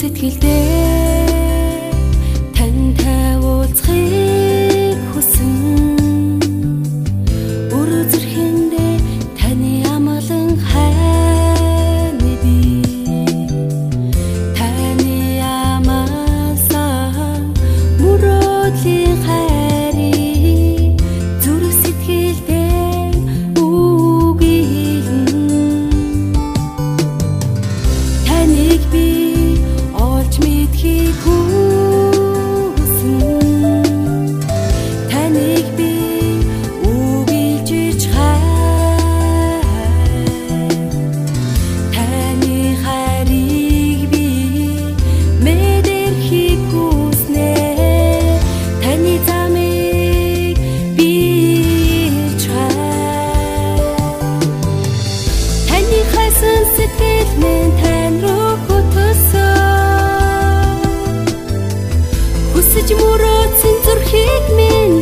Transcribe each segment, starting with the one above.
сэтгэлдээ. Сэтгэл минь тань руу хөтөлсөн Хүсэж мөрөөдсөн зүрхийг минь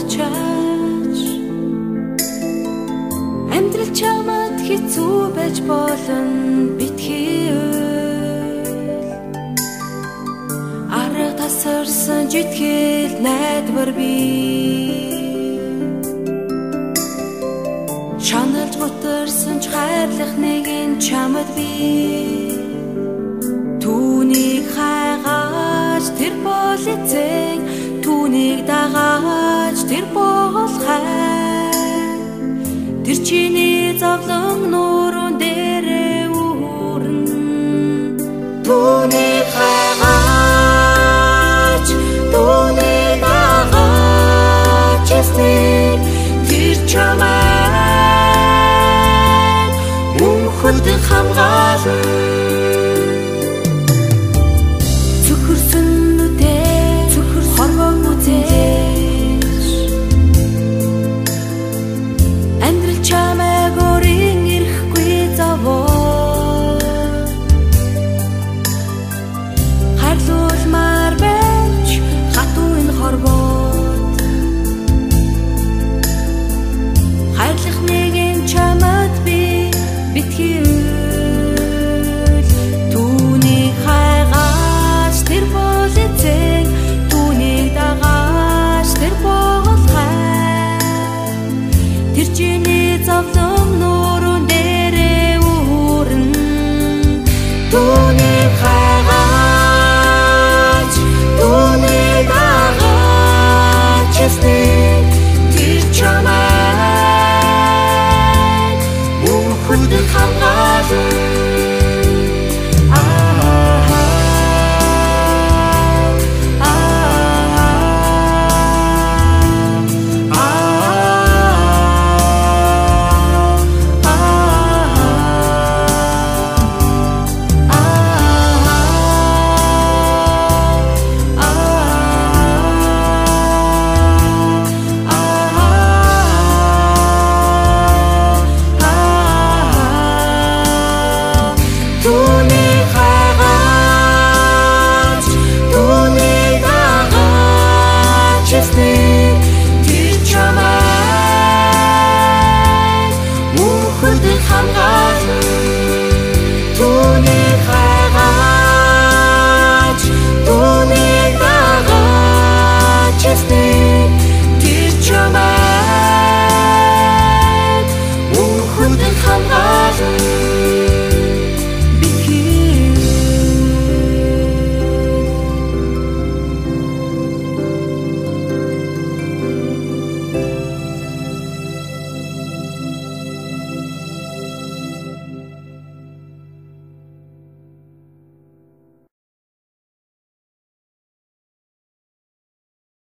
харчаач Амтрал чамд хэцүү байж болно битгий Арга тасарсан житгэл найдвар бий Чаналж бүтэрсэн ч хайрлах нэг энэ чамд би. Түүнийг хайгаж тэр бол эцэг түүнийг дагаа тэр бол хай тэр чиний завлан нуурын дээр Goede gaan